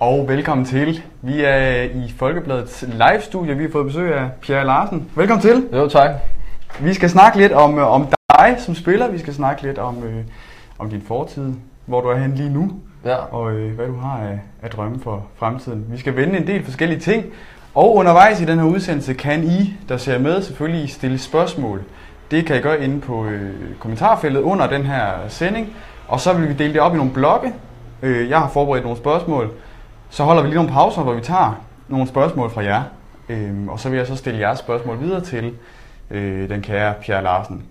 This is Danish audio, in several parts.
Og velkommen til. Vi er i Folkebladets live-studie. Vi har fået besøg af Pierre Larsen. Velkommen til. Jo, tak. Vi skal snakke lidt om, øh, om dig som spiller. Vi skal snakke lidt om, øh, om din fortid, hvor du er hen lige nu, Ja. og øh, hvad du har af, af drømme for fremtiden. Vi skal vende en del forskellige ting. Og undervejs i den her udsendelse kan I, der ser med, selvfølgelig stille spørgsmål. Det kan I gøre inde på øh, kommentarfeltet under den her sending. Og så vil vi dele det op i nogle blokke. Øh, jeg har forberedt nogle spørgsmål. Så holder vi lige nogle pauser, hvor vi tager nogle spørgsmål fra jer. Øhm, og så vil jeg så stille jeres spørgsmål videre til øh, den kære Pierre Larsen.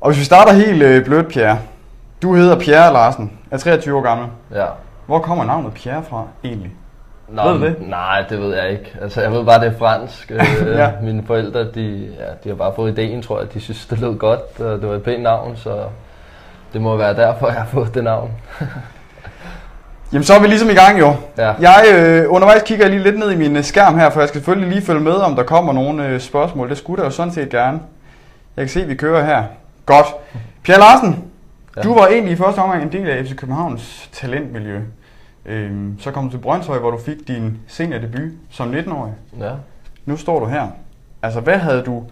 Og hvis vi starter helt øh, blødt, Pierre. Du hedder Pierre Larsen, er 23 år gammel. Ja. Hvor kommer navnet Pierre fra egentlig? Nå, Ved du det? Nej, det ved jeg ikke. Altså, jeg ved bare, det er fransk. Øh, Ja. ja. Mine forældre, de, ja, de har bare fået ideen, tror jeg. De synes, det lød godt, og det var et pænt navn, så det må være derfor, jeg har fået det navn. Jamen så er vi ligesom i gang jo. Ja. Jeg øh, undervejs kigger jeg lige lidt ned i min øh, skærm her, for jeg skal selvfølgelig lige følge med, om der kommer nogle øh, spørgsmål. Det skulle der jo sådan set gerne. Jeg kan se, at vi kører her. Godt. Pierre Larsen, ja. Ja. du var egentlig i første omgang en del af FC Københavns talentmiljø. Øhm, så kom du til Brøndshøj, hvor du fik din seniordebut som 19-årig. Ja. Nu står du her. Altså, hvad havde du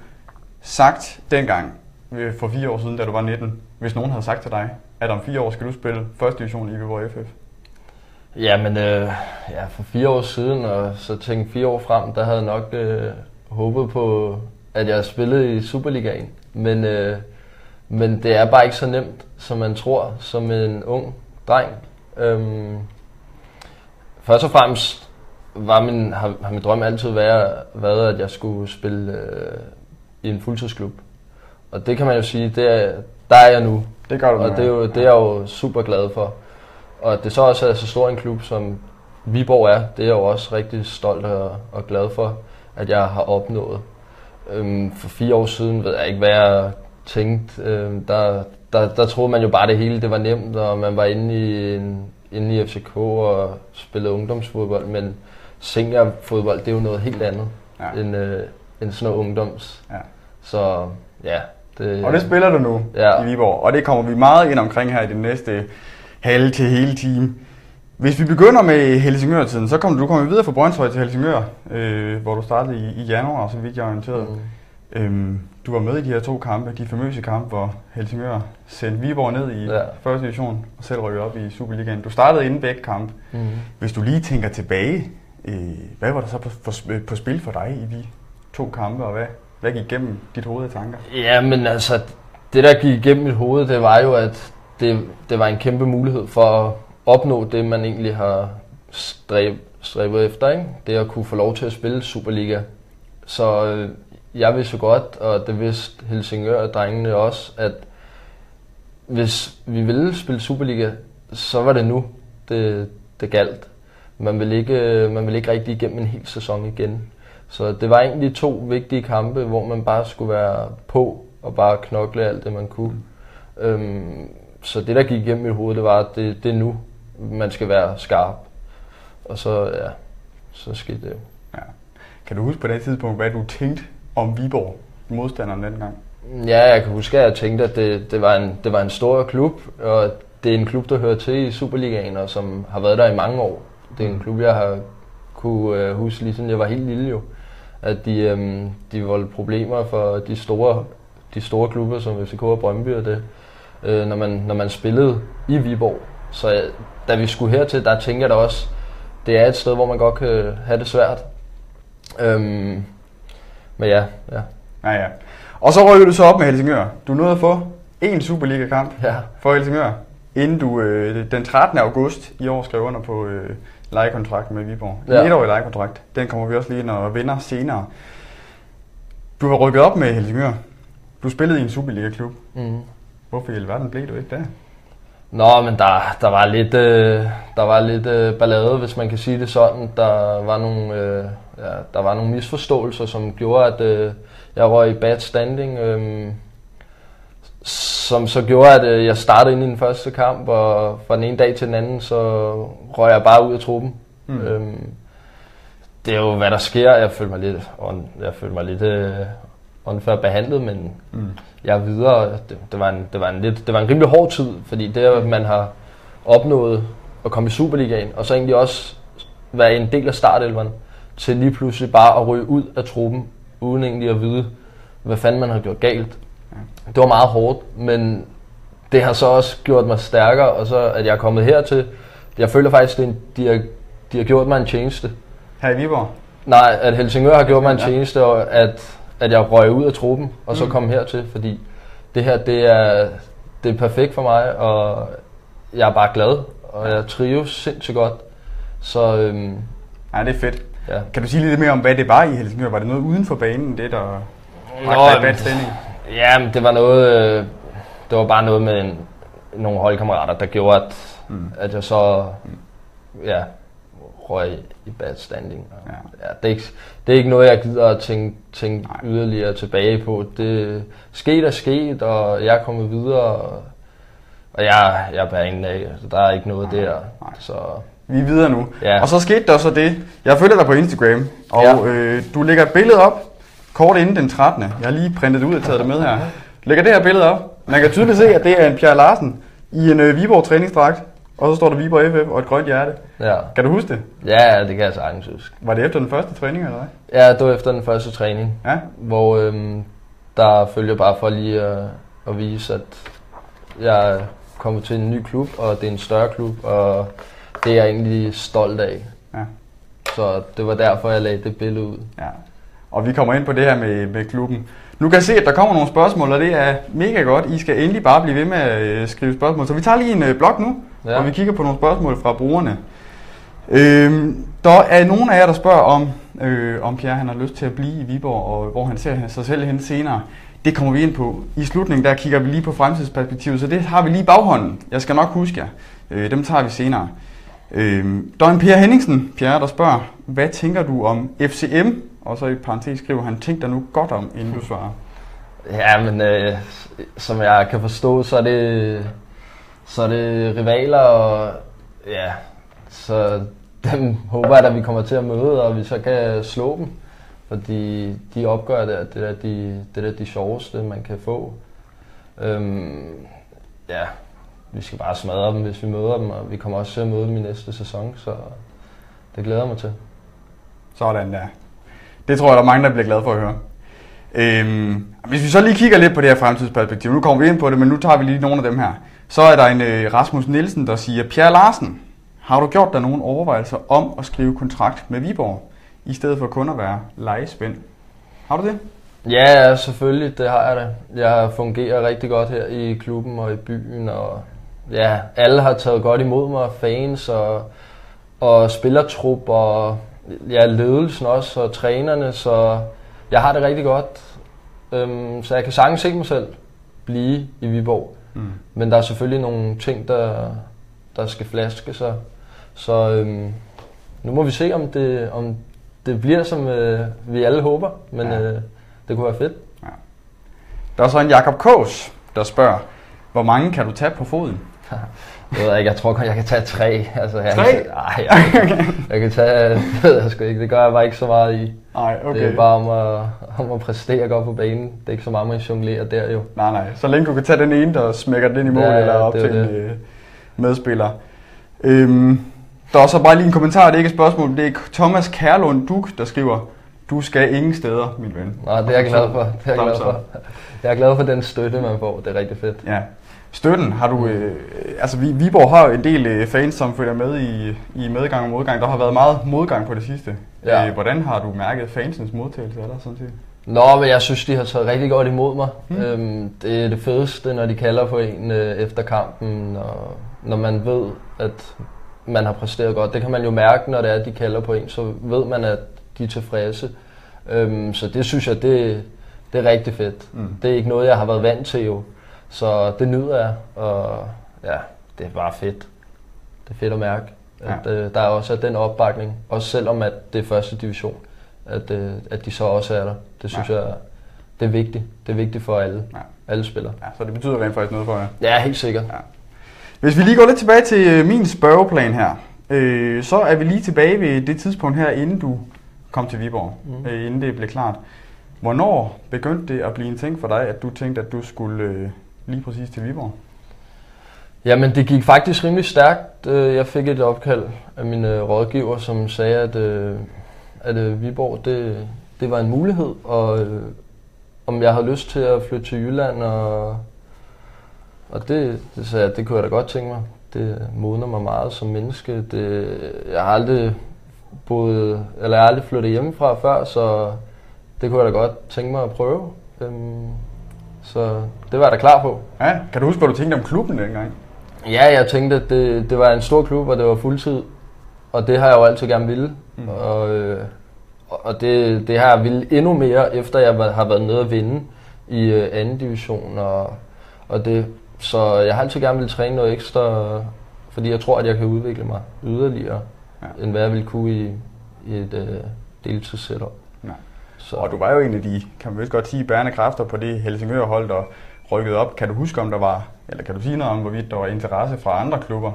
sagt dengang øh, for fire år siden, da du var 19, hvis nogen havde sagt til dig, at om fire år skal du spille første division i Viborg FF? Jamen, øh, ja, for fire år siden, og så tænkte fire år frem, der havde jeg nok øh, håbet på, at jeg spillede i Superligaen. Men, øh, men det er bare ikke så nemt, som man tror, som en ung dreng. Øhm, først og fremmest var min, har, har min drøm altid været, været, at jeg skulle spille øh, i en fuldtidsklub. Og det kan man jo sige, det er, der er jeg nu. Det gør du Og det er, jo, ja. det er jeg jo super glad for. Og at det så også er så stor en klub, som Viborg er, det er jeg jo også rigtig stolt og, og glad for, at jeg har opnået. Øhm, for fire år siden ved jeg ikke, hvad jeg tænkte. Øhm, der, der, der troede man jo bare, det hele det var nemt, og man var inde i, en, inde i FCK og spillede ungdomsfodbold. Men seniorfodbold, det er jo noget helt andet Ja. end, øh, end sådan noget ungdoms. Ja. Så ja, det, Og det spiller du nu Ja. i Viborg, og det kommer vi meget ind omkring her i den næste halve til hele time. Hvis vi begynder med Helsingør-tiden, så kommer du kommer videre fra Brøndshøj til Helsingør, øh, hvor du startede i, i januar, så vidt jeg er orienteret. Mm. Øhm, du var med i de her to kampe, de famøse kampe, hvor Helsingør sendte Viborg ned i ja. Første division og selv rykkede op i Superligaen. Du startede inden begge kampe. Mm. Hvis du lige tænker tilbage, øh, hvad var der så på, på, på spil for dig i de to kampe, og hvad, hvad gik igennem dit hoved af tanker? Ja, men altså, det der gik igennem mit hoved, det var jo, at det, det var en kæmpe mulighed for at opnå det, man egentlig har stræb, stræbet efter. Ikke? Det at kunne få lov til at spille Superliga. Så øh, jeg vidste godt, og det vidste Helsingør og drengene også, at hvis vi ville spille Superliga, så var det nu, det, det galt. Man ville, ikke, øh, man ville ikke rigtig igennem en hel sæson igen. Så det var egentlig to vigtige kampe, hvor man bare skulle være på og bare knokle alt det, man kunne. Øhm, så det, der gik igennem mit hoved, det var, at det, det er nu, man skal være skarp. Og så, ja, så skete det. Ja. Kan du huske på det tidspunkt, hvad du tænkte om Viborg, modstanderen dengang? Ja, jeg kan huske, at jeg tænkte, at det, det, var en, det var en stor klub, og det er en klub, der hører til i Superligaen, og som har været der i mange år. Det er en klub, jeg har kunne øh, huske, lige siden jeg var helt lille jo, at de, øhm, de voldte problemer for de store, de store klubber, som FCK og Brøndby og det, øh, når, man, når man spillede i Viborg. Så øh, da vi skulle hertil, der tænker jeg da også, det er et sted, hvor man godt kan have det svært. Øhm, men ja, ja, Ja, ja. Og så rykker du så op med Helsingør. Du nåede at få en Superliga-kamp ja. for Helsingør, inden du øh, den 13. august i år skrev under på øh, lejekontrakt med Viborg. En Ja. etårig lejekontrakt. Den kommer vi også lige ind og vinder senere. Du har rykket op med Helsingør. Du spillede i en Superliga-klub. Mm. Hvorfor i alverden blev du ikke der? Nå, men der, der var lidt, øh, der var lidt øh, ballade, hvis man kan sige det sådan. Der var nogle, øh, ja, der var nogle misforståelser, som gjorde, at øh, jeg røg i bad standing. Øh, som så gjorde, at øh, jeg startede ind i den første kamp, og fra den ene dag til den anden, så røg jeg bare ud af truppen. Mm. Øhm, det er jo, hvad der sker. Jeg følte mig lidt, on, jeg følte mig lidt øh, unfair behandlet, men Mm. jeg er videre. Det, det, var en, det, var en lidt, det var en rimelig hård tid, fordi det, at man har opnået at komme i Superligaen, og så egentlig også være en del af startelveren, til lige pludselig bare at ryge ud af truppen, uden egentlig at vide, hvad fanden man har gjort galt. Det var meget hårdt, men det har så også gjort mig stærkere, og så at jeg er kommet hertil. Jeg føler faktisk, at de har, de har gjort mig en tjeneste. Her i Viborg? Nej, at Helsingør har gjort mig en tjeneste, og at, at jeg røg ud af truppen, og så mm. kom hertil, fordi det her, det er, det er perfekt for mig, og jeg er bare glad, og jeg trives sindssygt godt. Så øhm, ja, det er fedt. Ja. Kan du sige lidt mere om, hvad det var i Helsingør? Var det noget uden for banen, det der bragte bad stemning? Ja, men det var noget, øh, det var bare noget med en, nogle holdkammerater, der gjorde, at, mm. at jeg så mm. ja, røg i bad standing. Ja. Ja, det, er ikke, det er ikke noget, jeg gider at tænke, tænke yderligere tilbage på. Det sket er sket, og jeg er kommet videre, og, og jeg, jeg bærer ingen af. Der er ikke noget Nej. der. Nej. Så vi er videre nu. Ja. Og så skete der så det. Jeg følger dig på Instagram, og ja. øh, du lægger et billede op kort inden den 13. Jeg har lige printet ud og taget det med her. Lægger det her billede op. Man kan tydeligt se, at det er en Pierre Larsen i en øh, Viborg træningsdragt. Og så står der Viborg FF og et grønt hjerte. Ja. Kan du huske det? Ja, det kan jeg sagtens huske. Var det efter den første træning, eller hvad? Ja, det var efter den første træning. Ja. Hvor øhm, der følger bare for lige at, at vise, at jeg er kommet til en ny klub, og det er en større klub, og det er jeg egentlig stolt af. Ja. Så det var derfor, jeg lagde det billede ud. Ja. Og vi kommer ind på det her med, med klubben. Nu kan jeg se, at der kommer nogle spørgsmål, og det er mega godt. I skal endelig bare blive ved med at øh, skrive spørgsmål. Så vi tager lige en øh, blog nu, ja. og vi kigger på nogle spørgsmål fra brugerne. Øhm, der er nogle af jer, der spørger om, øh, om Pierre han har lyst til at blive i Viborg, og hvor han ser sig selv hen senere. Det kommer vi ind på. I slutningen der kigger vi lige på fremtidsperspektivet, så det har vi lige i baghånden. Jeg skal nok huske jer. Øh, dem tager vi senere. Øh, der er en Per Henningsen, Pierre, der spørger, hvad tænker du om FCM? Og så i parentes skriver han, tænk dig nu godt om, inden du svarer. Ja, men øh, som jeg kan forstå, så er det, så er det rivaler, og ja, så dem håber jeg, at vi kommer til at møde, og vi så kan slå dem. Fordi de opgør der, det er de, det er de sjoveste, man kan få. Øhm, ja, vi skal bare smadre dem, hvis vi møder dem, og vi kommer også til at møde dem i næste sæson, så det glæder jeg mig til. Sådan der. Det tror jeg, der er mange, der bliver glade for at høre. Øhm, hvis vi så lige kigger lidt på det her fremtidsperspektiv, nu kommer vi ind på det, men nu tager vi lige nogle af dem her. Så er der en øh, Rasmus Nielsen, der siger, Pierre Larsen, har du gjort dig nogle overvejelser om at skrive kontrakt med Viborg, i stedet for kun at være lejespænd? Har du det? Ja, selvfølgelig, det har jeg da. Jeg fungerer rigtig godt her i klubben og i byen, og ja, alle har taget godt imod mig, fans og, og spillertrup og ja, ledelsen også og trænerne, så jeg har det rigtig godt. Øhm, så jeg kan sagtens se mig selv blive i Viborg. Mm. Men der er selvfølgelig nogle ting, der, der skal flaske sig. Så øhm, nu må vi se, om det, om det bliver, som øh, vi alle håber. Men ja. øh, det kunne være fedt. Ja. Der er så en Jakob Kås, der spørger, hvor mange kan du tage på foden? jeg ved ikke, jeg tror kun, jeg kan tage tre. Altså, jeg tre? Kan, nej, jeg, jeg kan tage, det ved jeg sgu ikke, det gør jeg bare ikke så meget i. Nej, okay. Det er bare om at, om at præstere godt på banen. Det er ikke så meget, man jonglerer der jo. Nej, nej. Så længe du kan tage den ene, der smækker den i mål, ja, eller op til en øh, medspiller. Øhm, der er så bare lige en kommentar, det er ikke et spørgsmål. Det er Thomas Kærlund Duk, der skriver, du skal ingen steder, min ven. Nej, det er jeg glad for. Det er jeg, glad for. jeg er glad for den støtte, man får. Det er rigtig fedt. Ja. Støtten, har du, øh, altså Viborg har jo en del øh, fans, som følger med i, i medgang og modgang. Der har været meget modgang på det sidste. Ja. Øh, hvordan har du mærket fansens modtagelse af dig, sådan set? Nå, men jeg synes, de har taget rigtig godt imod mig. Hmm. Øhm, det er det fedeste, når de kalder på en øh, efter kampen, og når man ved, at man har præsteret godt. Det kan man jo mærke, når det er, at de kalder på en, så ved man, at de er tilfredse. Øhm, så det synes jeg, det, det er rigtig fedt. Mm. Det er ikke noget, jeg har været vant til jo. Så det nyder jeg, og ja, det er bare fedt. Det er fedt at mærke, at ja. øh, der er også den opbakning, også selvom at det er første division, at, øh, at de så også er der. Det synes ja. jeg, det er vigtigt. Det er vigtigt for alle, ja. alle spillere. Ja, så det betyder rent faktisk noget for jer? Ja, helt sikkert. Ja. Hvis vi lige går lidt tilbage til øh, min spørgeplan her, øh, så er vi lige tilbage ved det tidspunkt her, inden du kom til Viborg, mm. øh, inden det blev klart. Hvornår begyndte det at blive en ting for dig, at du tænkte, at du skulle øh, lige præcis til Viborg? Jamen, det gik faktisk rimelig stærkt. Øh, jeg fik et opkald af min øh, rådgiver, som sagde, at, øh, at Viborg, det, det var en mulighed, og om jeg havde lyst til at flytte til Jylland, og, og det, det sagde jeg, det kunne jeg da godt tænke mig. Det modner mig meget som menneske. Det, jeg har aldrig boet, eller jeg har aldrig flyttet hjemmefra før, så det kunne jeg da godt tænke mig at prøve. Øhm, så det var jeg da klar på. Ja, kan du huske, hvad du tænkte om klubben dengang? Ja, jeg tænkte, at det, det var en stor klub, og det var fuldtid. Og det har jeg jo altid gerne ville. Mm. Og, øh, og det, det har jeg ville endnu mere, efter jeg har været nede og vinde i øh, anden division. Og, og det, så jeg har altid gerne ville træne noget ekstra, fordi jeg tror, at jeg kan udvikle mig yderligere, ja. end hvad jeg ville kunne i, i et øh, deltidssetup. Så, Og du var jo en af de, kan man vist godt sige, bærende kræfter på det Helsingør-hold, der rykkede op. Kan du huske, om der var, eller kan du sige noget om, hvorvidt der var interesse fra andre klubber?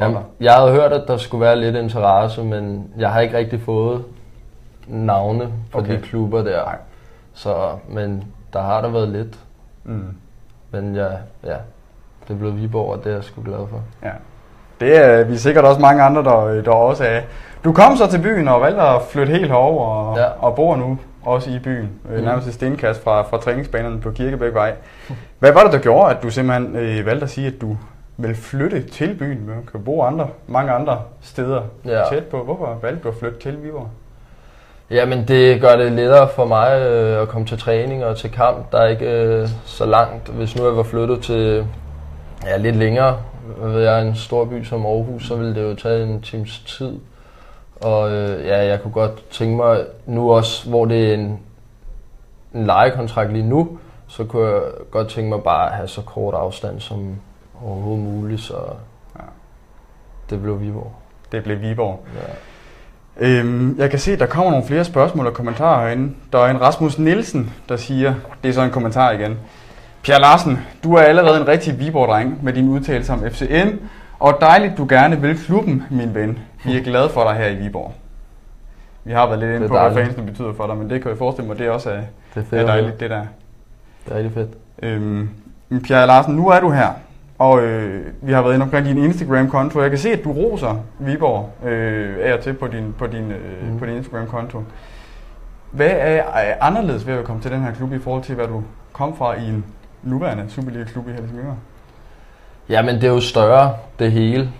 Jamen, jeg havde hørt, at der skulle være lidt interesse, men jeg har ikke rigtig fået navne på Okay. de klubber der. Nej. Så, men der har der været lidt. Mm. Men ja, ja, det blev Viborg, og det er jeg sgu glad for. Ja. Det er vi er sikkert også mange andre, der, der også er. Du kom så til byen og valgte at flytte helt herover og. Ja. og bor nu også i byen. Mm. Mhm. Nærmest et stenkast fra, fra træningsbanerne på Kirkebækvej. Hvad var det, der gjorde, at du simpelthen øh, valgte at sige, at du vil flytte til byen? Man kan bo andre, mange andre steder ja. Tæt på. Hvorfor valgte du at flytte til Viborg? Jamen, det gør det lettere for mig øh, at komme til træning og til kamp. Der er ikke øh, så langt. Hvis nu jeg var flyttet til ja, lidt længere, ved jeg, en stor by som Aarhus, så ville det jo tage en times tid. Og øh, ja, jeg kunne godt tænke mig nu også, hvor det er en, en lejekontrakt lige nu, så kunne jeg godt tænke mig bare at have så kort afstand som overhovedet muligt, så Ja. det blev Viborg. Det blev Viborg. Ja. Øhm, jeg kan se, at der kommer nogle flere spørgsmål og kommentarer herinde. Der er en Rasmus Nielsen, der siger, det er så en kommentar igen. Pierre Larsen, du er allerede en rigtig Viborg-dreng med din udtalelse om FCN, og dejligt, du gerne vil klubben, min ven. Vi er glade for dig her i Viborg. Vi har været lidt inde på, hvad dejligt. fansene betyder for dig, men det kan jeg forestille mig, det også er, Det er fedt. er dejligt, det der. Det er rigtig fedt. Øhm, Pierre Larsen, nu er du her, og øh, vi har været inde omkring din Instagram-konto. Jeg kan se, at du roser Viborg øh, af og til på din, på din, øh, Mhm. på din Instagram-konto. Hvad er, er anderledes ved at komme til den her klub i forhold til, hvad du kom fra i en nuværende Superliga-klub i Helsingør? Jamen, det er jo større, det hele.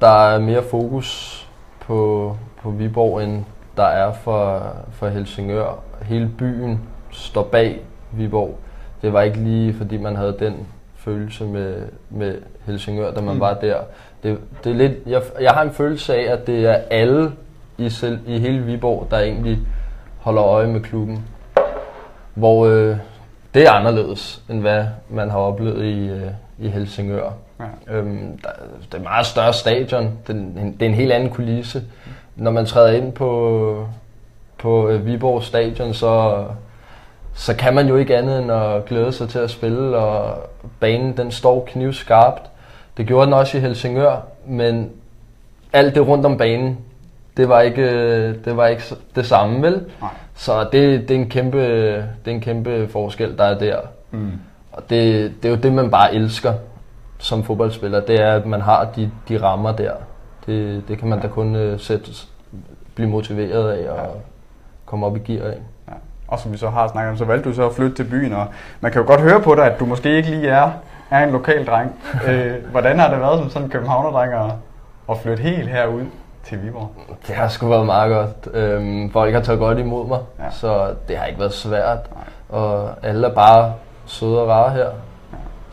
Der er mere fokus på, på Viborg, end der er for, for Helsingør. Hele byen står bag Viborg. Det var ikke lige, fordi man havde den følelse med, med Helsingør, da man Mm. var der. Det, det er lidt, jeg, jeg har en følelse af, at det er alle i, selv, i hele Viborg, der egentlig holder øje med klubben. Hvor øh, det er anderledes, end hvad man har oplevet i, øh, i Helsingør. Ja. Øhm, der, det er et meget større stadion. Det er, en, det er en helt anden kulisse. Når man træder ind på, på øh, Viborg stadion, så, så kan man jo ikke andet end at glæde sig til at spille, og banen den står knivskarpt. Det gjorde den også i Helsingør, men alt det rundt om banen, det var ikke, det, var ikke det samme, vel? Nej. Så det, det, er en kæmpe, det er en kæmpe forskel, der er der. Mm. Og det, det er jo det, man bare elsker som fodboldspiller. Det er, at man har de, de rammer der. Det, det kan man da kun uh, sætte, blive motiveret af og komme op i gear af. Ja. Og som vi så har snakket om, så valgte du så at flytte til byen, og man kan jo godt høre på dig, at du måske ikke lige er, er en lokal dreng. øh, hvordan har det været som sådan en københavnerdreng at, at flytte helt herud til Viborg? Det har sgu været meget godt. Øhm, folk har taget godt imod mig, Ja. ja. så det har ikke været svært. Nej. Og alle er bare søde og rare her.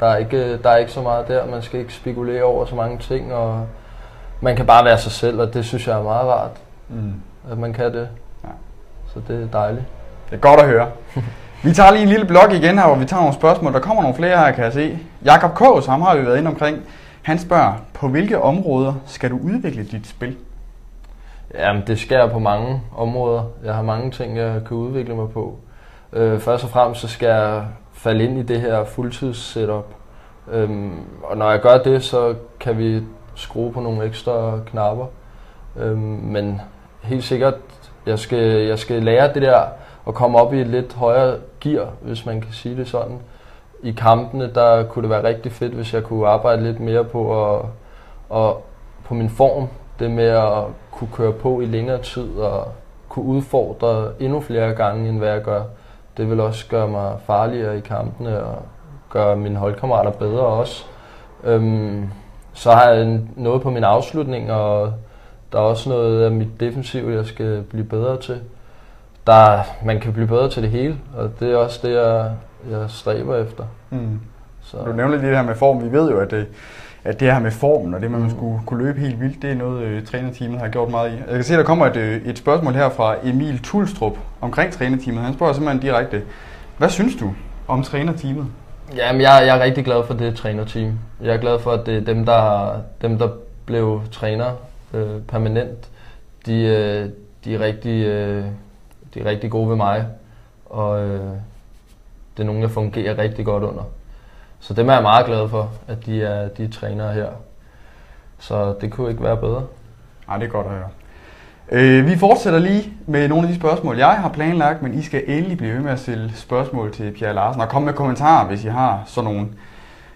Der er, ikke, der er ikke så meget der. Man skal ikke spekulere over så mange ting, og man kan bare være sig selv, og det synes jeg er meget rart, Mm. at man kan det. Ja. Så det er dejligt. Det er godt at høre. Vi tager lige en lille blok igen her, hvor vi tager nogle spørgsmål. Der kommer nogle flere her, kan jeg se. Jakob Kås, ham har vi været inde omkring. Han spørger, på hvilke områder skal du udvikle dit spil? Jamen, det sker på mange områder. Jeg har mange ting, jeg kan udvikle mig på. Øh, først og fremmest så skal jeg falde ind i det her fuldtids-setup. Øhm, og når jeg gør det, så kan vi skrue på nogle ekstra knapper. Øhm, men helt sikkert, jeg skal, jeg skal lære det der at komme op i et lidt højere gear, hvis man kan sige det sådan. i kampene, der kunne det være rigtig fedt, hvis jeg kunne arbejde lidt mere på, at, og på min form. Det med at kunne køre på i længere tid og kunne udfordre endnu flere gange, end hvad jeg gør. Det vil også gøre mig farligere i kampene og gøre mine holdkammerater bedre også. Øhm, så har jeg noget på min afslutning, og der er også noget af mit defensiv, jeg skal blive bedre til. Der, man kan blive bedre til det hele, og det er også det, jeg, jeg stræber efter. Mm. Så. Du nævner lige det her med form. Vi ved jo, at det, at det her med formen og det, man mm. skulle kunne løbe helt vildt, det er noget, øh, trænerteamet har gjort meget i. Jeg kan se, der kommer et, øh, et spørgsmål her fra Emil Tulstrup omkring trænerteamet. Han spørger simpelthen direkte, hvad synes du om trænerteamet? Jamen, jeg, jeg er rigtig glad for det trænerteam. Jeg er glad for, at det er dem, der, dem, der blev træner øh, permanent. De, øh, de, er rigtig, øh, de er rigtig gode ved mig, og øh, det er nogen, jeg fungerer rigtig godt under. Så dem er jeg meget glad for, at de er, de er trænere her. Så det kunne ikke være bedre. Nej, det er godt at høre. Øh, vi fortsætter lige med nogle af de spørgsmål, jeg har planlagt, men I skal endelig blive ved med at stille spørgsmål til Pierre Larsen og komme med kommentarer, hvis I har sådan nogle.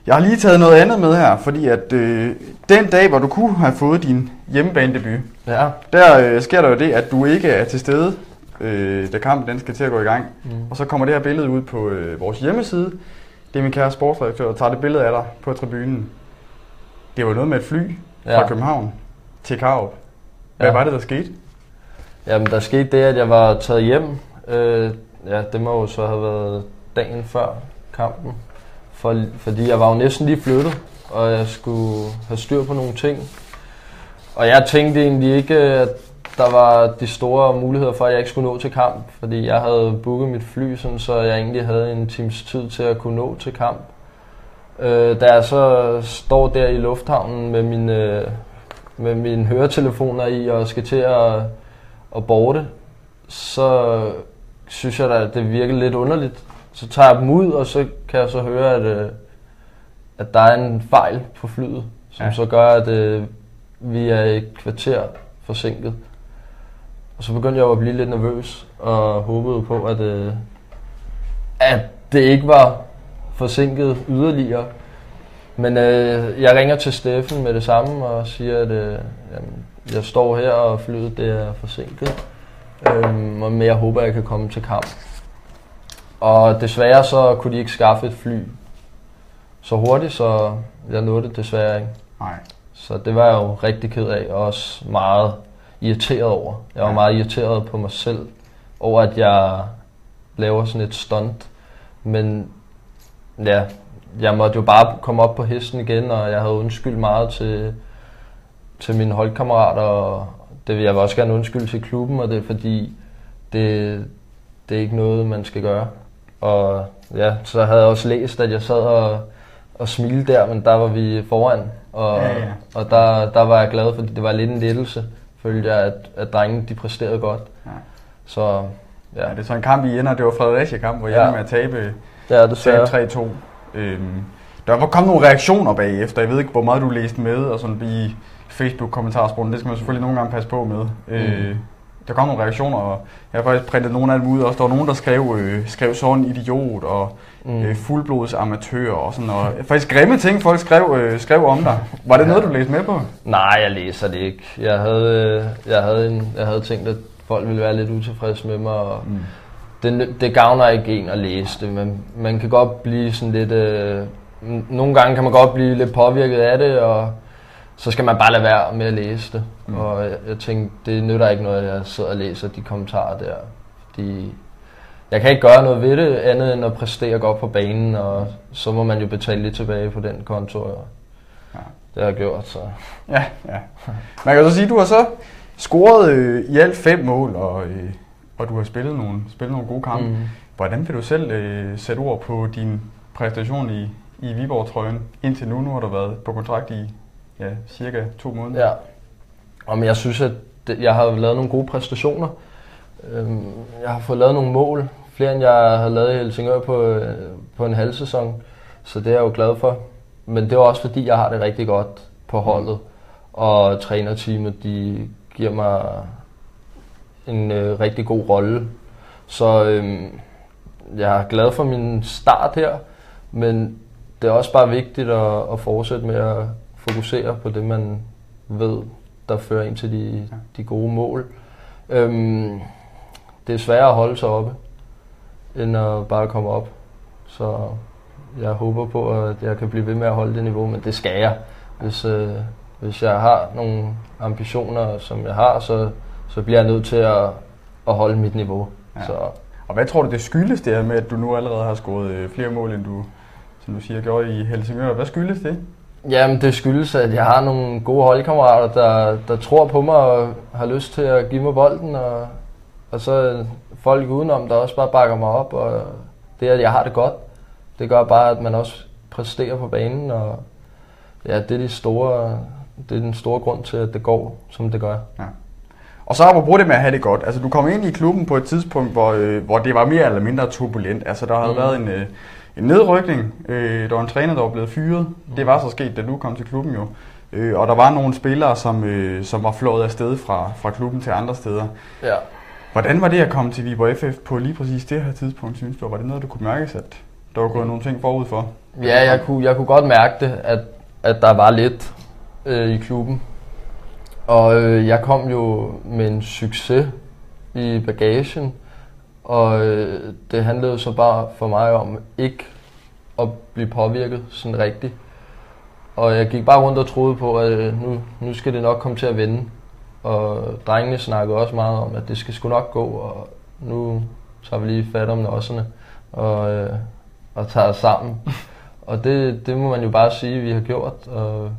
Jeg har lige taget noget andet med her, fordi at øh, den dag, hvor du kunne have fået din hjemmebanedebut, ja. der øh, sker der jo det, at du ikke er til stede, øh, da kampen den skal til at gå i gang. Mm. Og så kommer det her billede ud på øh, vores hjemmeside. Det er min kære sportsredaktør, der tager det billede af dig på tribunen. Det var noget med et fly ja. fra København til Karup. Hvad ja. var det, der skete? Jamen, der skete det, at jeg var taget hjem. Øh, ja, det må jo så have været dagen før kampen. For, fordi jeg var jo næsten lige flyttet, og jeg skulle have styr på nogle ting. Og jeg tænkte egentlig ikke, at der var de store muligheder for, at jeg ikke skulle nå til kamp. Fordi jeg havde booket mit fly, sådan, så jeg egentlig havde en times tid til at kunne nå til kamp. Øh, da jeg så står der i lufthavnen med mine, med mine høretelefoner i og skal til at og borte, så synes jeg da, at det virker lidt underligt. Så tager jeg dem ud, og så kan jeg så høre, at, øh, at der er en fejl på flyet, som ja. så gør, at øh, vi er et kvarter forsinket. Og så begyndte jeg at blive lidt nervøs, og håbede på, at, øh, at det ikke var forsinket yderligere. Men øh, jeg ringer til Steffen med det samme og siger, at øh, jamen, jeg står her, og flyet det er forsinket. Øhm, men jeg håber, jeg kan komme til kamp. Og desværre så kunne de ikke skaffe et fly så hurtigt, så jeg nåede det desværre ikke. Nej. Så det var jeg jo rigtig ked af, og også meget irriteret over. Jeg var ja. meget irriteret på mig selv, over at jeg laver sådan et stunt. Men ja, jeg måtte jo bare komme op på hesten igen, og jeg havde undskyldt meget til, til mine holdkammerater, og det vil jeg også gerne undskylde til klubben, og det er fordi, det, det er ikke noget, man skal gøre. Og ja, så havde jeg også læst, at jeg sad og, og smilte der, men der var vi foran, og, ja, ja. og der, der var jeg glad, fordi det var lidt en lettelse, følte jeg, at, at drengene de præsterede godt. Ja. Så ja. ja. det er så en kamp i ender, det var Fredericia-kamp, hvor jeg ja. med at tabe, ja, det tabe 3-2. Øhm, der var kommet nogle reaktioner bagefter, jeg ved ikke, hvor meget du læste med, og sådan i Facebook-kommentarsporen, det skal man selvfølgelig nogle gange passe på med. Mm. Øh, der kom nogle reaktioner, og jeg har faktisk printet nogle af dem ud. Også der var nogen, der skrev, øh, skrev sådan idiot og mm. øh, fuldblods amatør og sådan og Faktisk grimme ting, folk skrev, øh, skrev om dig. Var det ja. noget, du læste med på? Nej, jeg læser det ikke. Jeg havde, øh, jeg havde, en, jeg havde tænkt, at folk ville være lidt utilfredse med mig. Og mm. det, det gavner ikke en at læse det, men man kan godt blive sådan lidt... Øh, nogle gange kan man godt blive lidt påvirket af det, og så skal man bare lade være med at læse det. Mm. Og jeg, jeg tænkte, det nytter ikke noget, at jeg sidder og læser de kommentarer der. Fordi jeg kan ikke gøre noget ved det, andet end at præstere godt på banen, og så må man jo betale lidt tilbage på den konto. Og ja. Det har jeg gjort, så... Ja, ja. Man kan så sige, at du har så scoret øh, i alt fem mål, og, øh, og du har spillet nogle, spillet nogle gode kampe. Mm. Hvordan vil du selv øh, sætte ord på din præstation i, i Viborg-trøjen indtil nu? Nu har du været på kontrakt i ja, cirka to måneder. Ja. Og jeg synes, at det, jeg har lavet nogle gode præstationer. Øhm, jeg har fået lavet nogle mål, flere end jeg har lavet i Helsingør på, øh, på en halv sæson. Så det er jeg jo glad for. Men det er også fordi, jeg har det rigtig godt på holdet. Og trænerteamet, de giver mig en øh, rigtig god rolle. Så øhm, jeg er glad for min start her. Men det er også bare vigtigt at, at fortsætte med at fokusere på det, man ved, der fører ind til de, de gode mål. Øhm, det er sværere at holde sig oppe, end at bare komme op. Så jeg håber på, at jeg kan blive ved med at holde det niveau, men det skal jeg. Hvis, øh, hvis jeg har nogle ambitioner, som jeg har, så, så bliver jeg nødt til at, at holde mit niveau. Ja. Så, og hvad tror du, det skyldes det her med, at du nu allerede har scoret øh, flere mål, end du, som du siger, gjorde i Helsingør? Hvad skyldes det? Jamen, det skyldes, at jeg har nogle gode holdkammerater, der, der tror på mig og har lyst til at give mig bolden, og, og så folk udenom, der også bare bakker mig op, og det, at jeg har det godt, det gør bare, at man også præsterer på banen, og ja, det er, de store, det er den store grund til, at det går, som det gør. Ja. Og så apropos det med at have det godt. Altså, du kom ind i klubben på et tidspunkt, hvor, øh, hvor det var mere eller mindre turbulent. Altså, der havde mm. været en, øh, en nedrykning. Øh, der var en træner, der var blevet fyret. Det var så sket, da du kom til klubben jo. Øh, og der var nogle spillere, som, øh, som var flået afsted fra, fra klubben til andre steder. Ja. Hvordan var det at komme til Viborg FF på lige præcis det her tidspunkt, synes du? Var det noget, du kunne mærke, at der var gået nogle ting forud for? Ja, jeg kunne, jeg kunne godt mærke det, at, at der var lidt øh, i klubben. Og øh, jeg kom jo med en succes i bagagen, og øh, det handlede så bare for mig om ikke at blive påvirket sådan rigtigt. Og jeg gik bare rundt og troede på, at øh, nu, nu skal det nok komme til at vende. Og drengene snakkede også meget om, at det skal sgu nok gå, og nu tager vi lige fat om nosserne og, øh, og tager os sammen. og det, det må man jo bare sige, at vi har gjort. Og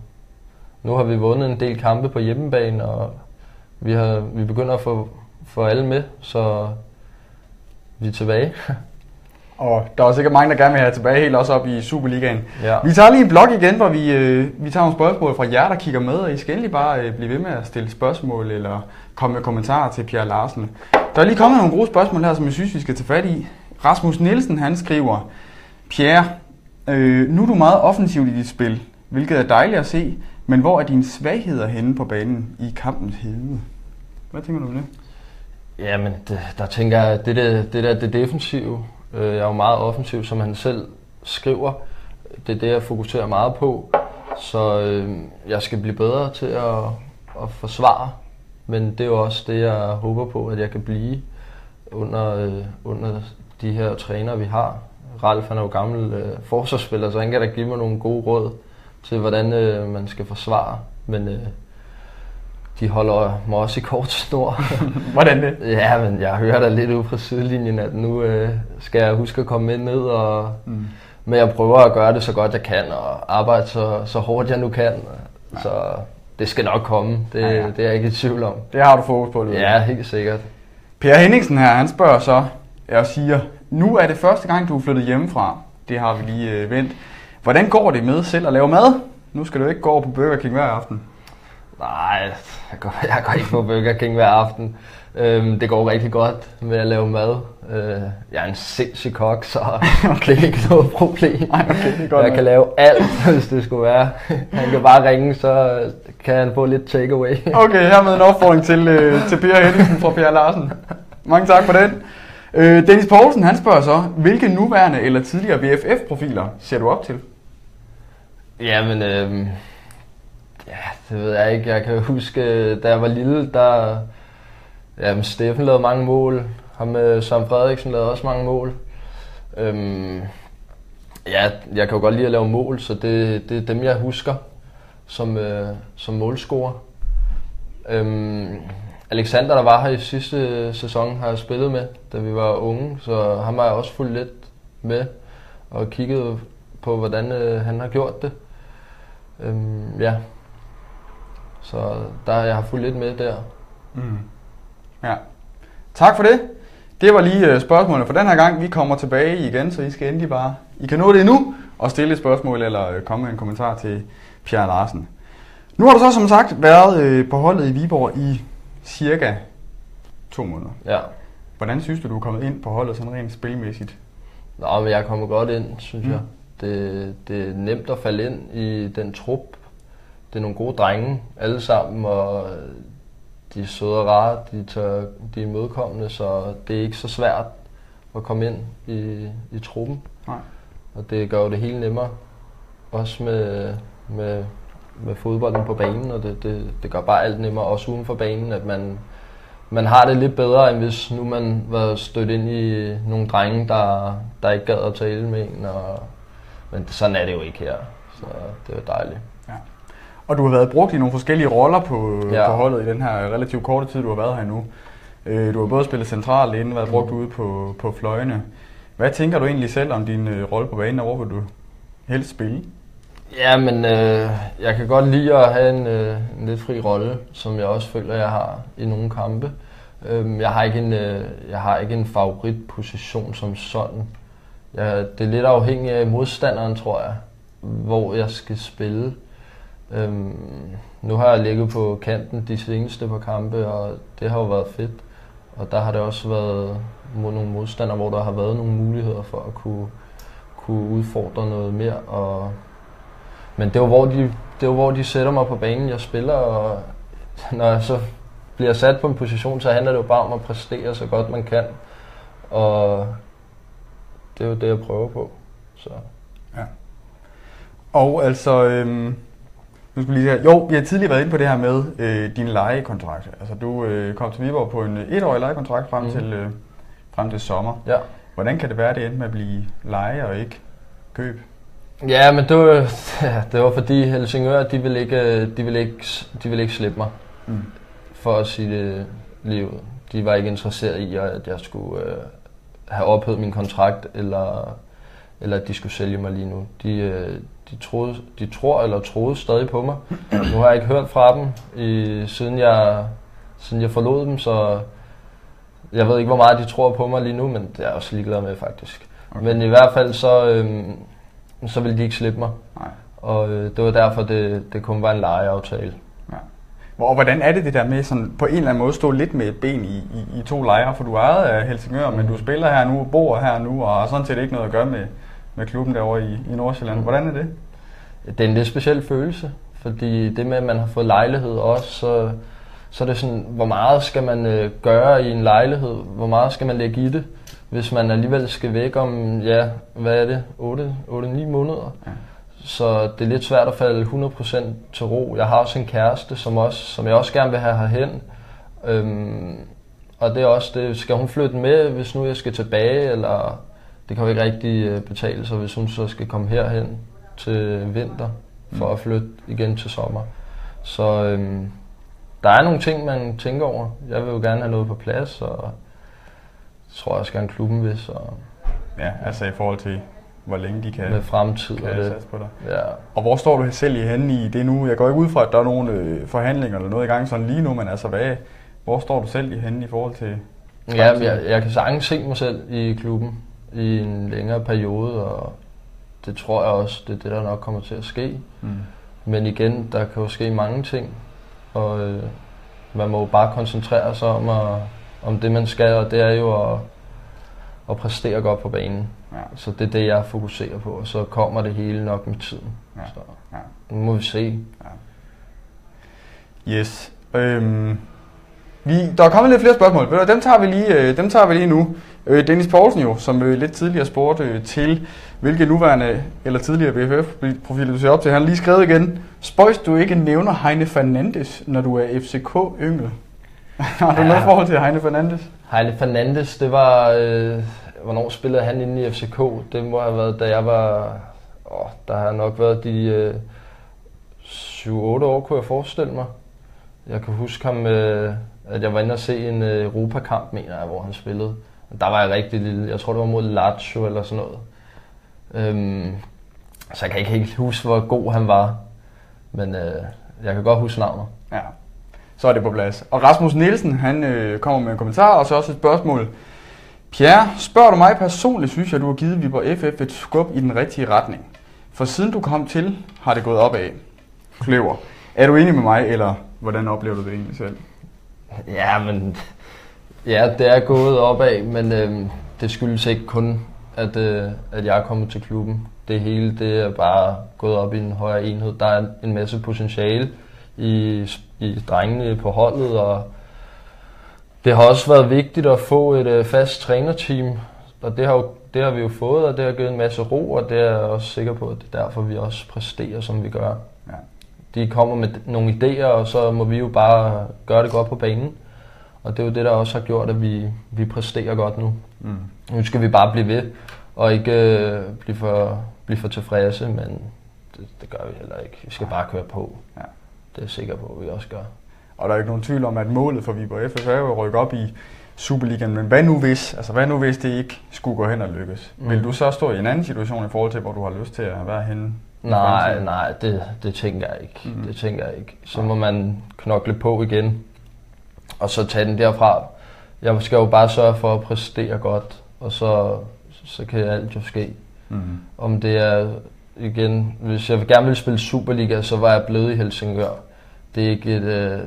nu har vi vundet en del kampe på hjemmebane, og vi, har, vi begynder at få, få alle med, så vi er tilbage. Og der er sikkert mange, der gerne vil have tilbage helt også op i Superligaen. Ja. Vi tager lige en blog igen, hvor vi, øh, vi tager nogle spørgsmål fra jer, der kigger med, og I skal endelig bare øh, blive ved med at stille spørgsmål eller komme med kommentarer til Pierre Larsen. Der er lige kommet nogle gode spørgsmål her, som jeg synes, vi skal tage fat i. Rasmus Nielsen, han skriver, Pierre, øh, nu er du meget offensiv i dit spil, hvilket er dejligt at se, men hvor er dine svagheder henne på banen i kampens helvede? Hvad tænker du om det? Jamen, det, der tænker jeg, det der, det der det defensive, øh, jeg er jo meget offensiv, som han selv skriver. Det er det, jeg fokuserer meget på. Så øh, jeg skal blive bedre til at, at forsvare. Men det er jo også det, jeg håber på, at jeg kan blive under, øh, under de her træner, vi har. Ralf han er jo gammel øh, forsvarsspiller, så han kan da give mig nogle gode råd til, hvordan øh, man skal forsvare. Men øh, de holder mig også i kort snor. hvordan det? Ja, men jeg hører da lidt ud fra sidelinjen, at nu øh, skal jeg huske at komme med ned. Og, mm. Men jeg prøver at gøre det så godt jeg kan, og arbejde så, så hårdt jeg nu kan. Ja. Så det skal nok komme. Det, ja, ja. det er jeg ikke i tvivl om. Det har du fokus på. Lidt. Ja, helt sikkert. Per Henningsen her, han spørger så, jeg siger, nu er det første gang, du er flyttet hjemmefra. Det har vi lige øh, vendt. Hvordan går det med selv at lave mad? Nu skal du ikke gå over på Burger King hver aften. Nej, jeg går, jeg går ikke på Burger King hver aften. Øhm, det går rigtig godt med at lave mad. Øh, jeg er en sindssyg kok, så okay. det er ikke noget problem. Ej, okay, det godt jeg kan lave alt, hvis det skulle være. Han kan bare ringe, så kan han få lidt takeaway. okay, her med en opfordring til, øh, til Per Henningsen fra Per Larsen. Mange tak for den. Øh, Dennis Poulsen han spørger så, hvilke nuværende eller tidligere VFF-profiler ser du op til? Jamen, øh, ja, det ved jeg ikke. Jeg kan huske, da jeg var lille, der... Jamen, Steffen lavede mange mål. Ham med Søren Frederiksen lavede også mange mål. Øhm, ja, jeg kan jo godt lide at lave mål, så det, det er dem, jeg husker som, øh, som målscorer. Øhm, Alexander, der var her i sidste sæson, har jeg spillet med, da vi var unge, så ham har jeg også fulgt lidt med og kigget på, hvordan øh, han har gjort det. Øhm, ja. Så der jeg har fulgt lidt med der. Mm. Ja. Tak for det. Det var lige øh, spørgsmålene for den her gang. Vi kommer tilbage igen, så I skal endelig bare... I kan nå det nu og stille et spørgsmål eller øh, komme med en kommentar til Pierre Larsen. Nu har du så som sagt været øh, på holdet i Viborg i cirka to måneder. Ja. Hvordan synes du, du er kommet ind på holdet sådan rent spilmæssigt? Nå, men jeg er kommet godt ind, synes mm. jeg. Det, det er nemt at falde ind i den trup. Det er nogle gode drenge, alle sammen, og de er søde og rare, de, tør, de er imødekommende, så det er ikke så svært at komme ind i, i truppen. Nej. og det gør jo det hele nemmere. Også med, med, med fodbolden på banen, og det, det, det gør bare alt nemmere, også uden for banen, at man, man har det lidt bedre, end hvis nu man var stødt ind i nogle drenge, der, der ikke gad at tale med en. Og, men sådan er det jo ikke her, så det er jo dejligt. Og du har været brugt i nogle forskellige roller på, ja. på holdet i den her relativt korte tid, du har været her nu. Øh, du har både spillet centralt inden, været brugt mm. ude på, på fløjene. Hvad tænker du egentlig selv om din øh, rolle på banen, og hvor vil du helst spille? Ja, men øh, jeg kan godt lide at have en, øh, en lidt fri rolle, som jeg også føler, jeg har i nogle kampe. Øh, jeg, har ikke en, øh, jeg har ikke en favoritposition som sådan. Jeg, det er lidt afhængigt af modstanderen, tror jeg, hvor jeg skal spille. Øh, nu har jeg ligget på kanten de seneste par kampe, og det har jo været fedt. Og der har det også været mod nogle modstandere, hvor der har været nogle muligheder for at kunne, kunne udfordre noget mere. Og, men det var, hvor de, det var, hvor de sætter mig på banen, jeg spiller, og når jeg så bliver sat på en position, så handler det jo bare om at præstere så godt man kan. Og det er jo det, jeg prøver på. Så. Ja. Og altså, øhm, nu skal vi lige jo, vi har tidligere været inde på det her med øh, din lejekontrakt. Altså, du øh, kom til Viborg på en etårig lejekontrakt frem, mm. til, øh, frem til sommer. Ja. Hvordan kan det være, at det endte med at blive leje og ikke køb? Ja, men det var, det var fordi Helsingør, de ville ikke, de ville ikke, de ville ikke slippe mig. Mm. For at sige det lige De var ikke interesseret i, at jeg skulle øh, have ophævet min kontrakt, eller, eller at de skulle sælge mig lige nu. De, øh, de, troede, de tror eller troede stadig på mig. Nu har jeg ikke hørt fra dem, i, siden, jeg, siden jeg forlod dem, så jeg ved ikke, hvor meget de tror på mig lige nu, men det er jeg også ligeglad med faktisk. Okay. Men i hvert fald så, øhm, så ville de ikke slippe mig. Nej. Og øh, det var derfor, det, det kun var en lejeaftale. Ja. Og hvordan er det det der med sådan, på en eller anden måde stå lidt med et ben i, i, i to lejre? For du er ejet af Helsingør, mm. men du spiller her nu, bor her nu, og har sådan set ikke noget at gøre med, med klubben derovre i, i Nordsjælland. Hvordan er det? Det er en lidt speciel følelse, fordi det med, at man har fået lejlighed også, så, så er det sådan, hvor meget skal man øh, gøre i en lejlighed? Hvor meget skal man lægge i det? Hvis man alligevel skal væk om, ja, hvad er det, 8-9 måneder? Ja. Så det er lidt svært at falde 100% til ro. Jeg har også en kæreste, som, også, som jeg også gerne vil have herhen. Øhm, og det er også det, skal hun flytte med, hvis nu jeg skal tilbage, eller det kan jo ikke rigtig øh, betale sig, hvis hun så skal komme herhen til vinter, for mm. at flytte igen til sommer. Så øhm, der er nogle ting, man tænker over. Jeg vil jo gerne have noget på plads, og jeg tror også gerne klubben vil. Så, ja, altså i forhold til, hvor længe de kan, med fremtid kan og det. på dig. Ja. Og hvor står du selv i henne i det nu? Jeg går ikke ud fra, at der er nogle øh, forhandlinger eller noget i gang sådan lige nu, men altså hvad, hvor står du selv i henne i forhold til Ja, jeg, jeg kan sagtens se mig selv i klubben i en længere periode, og det tror jeg også, det er det, der nok kommer til at ske. Mm. Men igen, der kan jo ske mange ting, og øh, man må jo bare koncentrere sig om, at, om det, man skal, og det er jo at, at præstere godt på banen. Ja. Så det er det, jeg fokuserer på, og så kommer det hele nok med tiden. Ja. Så ja. nu må vi se. Ja. Yes. Øhm, vi, der er kommet lidt flere spørgsmål. Dem tager vi lige, øh, dem tager vi lige nu. Øh, Dennis Poulsen jo, som øh, lidt tidligere spurgte til, hvilke nuværende eller tidligere BFF-profiler du ser op til. Han har lige skrevet igen, spøjs du ikke nævner Heine Fernandes, når du er FCK-yngel? har du ja. noget forhold til Heine Fernandes? Heine Fernandes, det var... Øh, hvornår spillede han inde i FCK? Det må have været, da jeg var... Åh, der har nok været de øh, 7-8 år, kunne jeg forestille mig. Jeg kan huske ham... Øh, at jeg var inde og se en øh, Europakamp, mener jeg, hvor han spillede. Der var jeg rigtig lille. Jeg tror, det var mod Lazio eller sådan noget. Øhm, så jeg kan ikke helt huske, hvor god han var. Men øh, jeg kan godt huske navnet. Ja, så er det på plads. Og Rasmus Nielsen, han øh, kommer med en kommentar, og så også et spørgsmål. Pierre, spørger du mig personligt, synes jeg, du har givet Viborg FF et skub i den rigtige retning. For siden du kom til, har det gået opad. Kløver. Er du enig med mig, eller hvordan oplever du det egentlig selv? Ja, men ja, det er gået opad, men øh, det skyldes ikke kun, at, øh, at jeg er kommet til klubben. Det hele det er bare gået op i en højere enhed. Der er en masse potentiale i, i drengene på holdet, og det har også været vigtigt at få et øh, fast trænerteam, og det har jo det har vi jo fået, og det har givet en masse ro, og det er jeg også sikker på, at det er derfor, vi også præsterer, som vi gør. Ja. De kommer med nogle idéer, og så må vi jo bare gøre det godt på banen. Og det er jo det, der også har gjort, at vi, vi præsterer godt nu. Mm. Nu skal vi bare blive ved, og ikke øh, blive, for, blive for tilfredse, men det, det gør vi heller ikke. Vi skal bare køre på. Ja. Det er jeg sikker på, at vi også gør. Og der er ikke nogen tvivl om, at målet for Viborg FF er jo at rykke op i Superligaen. Men hvad nu hvis, altså hvad nu hvis det ikke skulle gå hen og lykkes? Mm. Vil du så stå i en anden situation i forhold til, hvor du har lyst til at være henne? Nej, nej, det, det tænker jeg ikke. Mm. Det tænker jeg ikke. Så må man knokle på igen, og så tage den derfra. Jeg skal jo bare sørge for at præstere godt, og så, så kan alt jo ske. Mm. Om det er igen, hvis jeg gerne vil spille Superliga, så var jeg blevet i Helsingør. Det er ikke et, øh,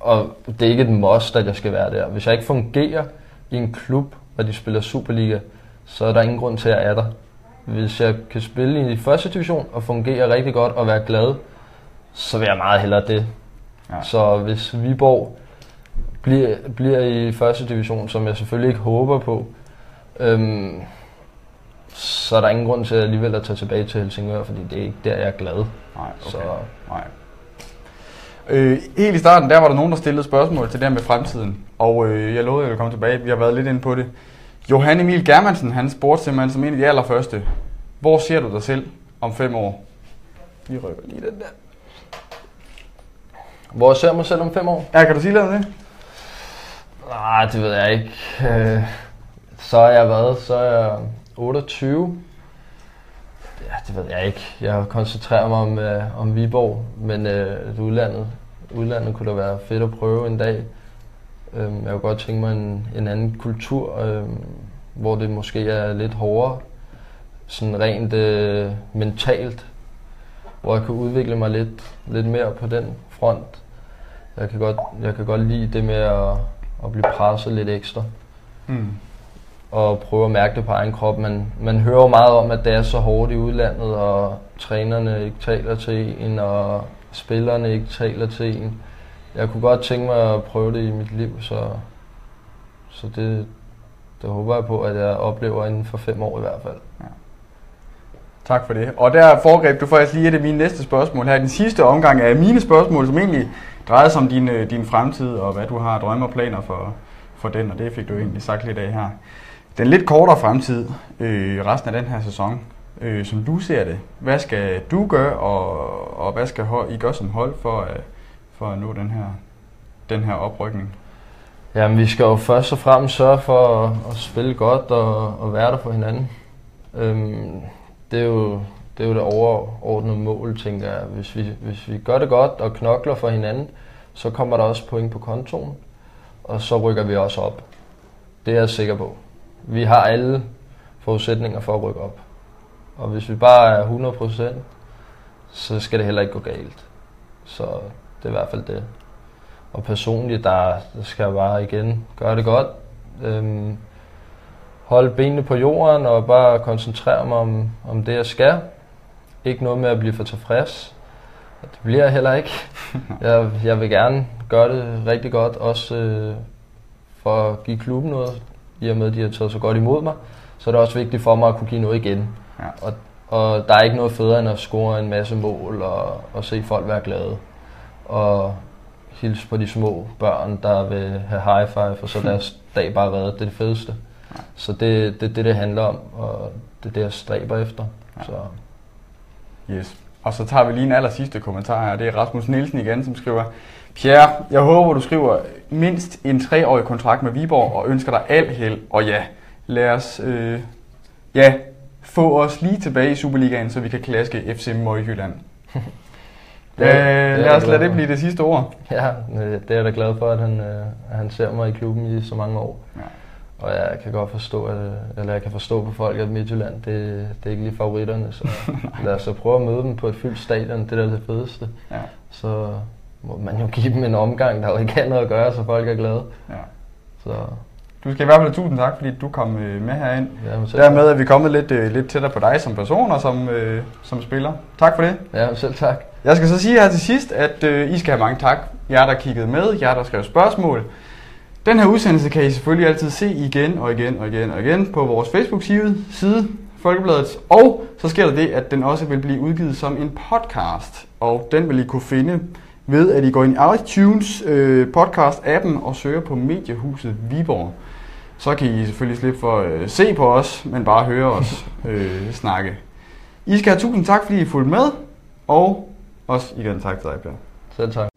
og det er ikke et must, at jeg skal være der. Hvis jeg ikke fungerer i en klub, hvor de spiller Superliga, så er der ingen grund til, at jeg er der. Hvis jeg kan spille i første division og fungere rigtig godt og være glad, så vil jeg meget hellere det. Ja. Så hvis Viborg bliver, bliver i første division, som jeg selvfølgelig ikke håber på, øhm, så er der ingen grund til alligevel at tage tilbage til Helsingør, fordi det er ikke der, jeg er glad. Nej, okay. Så Nej. Øh, helt i starten, der var der nogen, der stillede spørgsmål til det her med fremtiden. Og øh, jeg lovede, at jeg ville komme tilbage. Vi har været lidt inde på det. Johan Emil Germansen, han spurgte simpelthen som en af de allerførste. Hvor ser du dig selv om fem år? Vi rykker lige den der. hvor ser jeg mig selv om fem år? Ja, kan du sige lidt om det? Nej, det ved jeg ikke. Øh, så er jeg hvad? Så er jeg 28. Ja, det ved jeg ikke. Jeg koncentrerer mig om, øh, om Viborg, men øh, det udlandet, udlandet kunne da være fedt at prøve en dag. Øh, jeg kunne godt tænke mig en, en anden kultur, øh, hvor det måske er lidt hårdere, sådan rent øh, mentalt, hvor jeg kan udvikle mig lidt, lidt mere på den front. Jeg kan godt, jeg kan godt lide det med at, at blive presset lidt ekstra Mm. og prøve at mærke det på egen krop. Man, man hører meget om, at det er så hårdt i udlandet, og trænerne ikke taler til en, og spillerne ikke taler til en. Jeg kunne godt tænke mig at prøve det i mit liv, så, så det, det håber jeg på, at jeg oplever inden for fem år i hvert fald. Ja. Tak for det. Og der foregreb du faktisk lige et af mine næste spørgsmål her. Den sidste omgang af mine spørgsmål, som egentlig drejede sig om din, øh, din fremtid og hvad du har drømme og planer for, for den, og det fik du egentlig sagt lidt af her. Den lidt kortere fremtid, øh, resten af den her sæson, øh, som du ser det, hvad skal du gøre, og, og hvad skal I gøre som hold for, at, for at nå den her, den her oprykning? Jamen, vi skal jo først og fremmest sørge for at, at spille godt og, og være der for hinanden. Øhm, det, er jo, det er jo det overordnede mål, tænker jeg. Hvis vi, hvis vi gør det godt og knokler for hinanden, så kommer der også point på kontoen, og så rykker vi også op. Det er jeg sikker på. Vi har alle forudsætninger for at rykke op. Og hvis vi bare er 100%, så skal det heller ikke gå galt. Så det er i hvert fald det. Og personligt, der, der skal jeg bare igen gøre det godt. Øhm, holde benene på jorden og bare koncentrere mig om, om det, jeg skal. Ikke noget med at blive for tilfreds. Det bliver jeg heller ikke. Jeg, jeg vil gerne gøre det rigtig godt, også øh, for at give klubben noget, i og med, at de har taget så godt imod mig. Så er det også vigtigt for mig at kunne give noget igen. Ja. Og, og der er ikke noget federe end at score en masse mål og, og se folk være glade. Og hilse på de små børn, der vil have high five, og så er deres dag bare reddet. Det er det fedeste. Så det er det, det, det handler om, og det er det, jeg stræber efter. Så Yes. Og så tager vi lige en aller sidste kommentar her. Det er Rasmus Nielsen igen, som skriver, Pierre, jeg håber, du skriver mindst en treårig kontrakt med Viborg og ønsker dig al held. Og ja, lad os øh, ja, få os lige tilbage i Superligaen, så vi kan klaske FC Møgjylland. Øh, Det er- det er lad os lade det blive det sidste ord. ja, øh, det er jeg da glad for, at han, øh, at han ser mig i klubben i så mange år. Ja. Og jeg kan godt forstå, at, øh, eller jeg kan forstå på folk, at Midtjylland, det, det er ikke lige favoritterne. Så lad os så prøve at møde dem på et fyldt stadion, det er da det fedeste. Ja. Så må man jo give dem en omgang, der jo ikke er noget at gøre, så folk er glade. Ja. Så Du skal i hvert fald tusind tak, fordi du kom øh, med herind. ja, Dermed er vi kommet lidt, øh, lidt tættere på dig som person og som, øh, som spiller. Tak for det. Ja, selv tak. Jeg skal så sige her til sidst, at øh, I skal have mange tak. Jer, der kiggede med, jer, der skrev spørgsmål. Den her udsendelse kan I selvfølgelig altid se igen og igen og igen og igen på vores Facebook-side, side, Folkebladet. Og så sker der det, at den også vil blive udgivet som en podcast. Og den vil I kunne finde ved, at I går ind i iTunes øh, podcast-appen og søger på Mediehuset Viborg. Så kan I selvfølgelig slippe for at øh, se på os, men bare høre os øh, snakke. I skal have tusind tak, fordi I fulgte med, og også igen tak til dig, Per. Selv tak.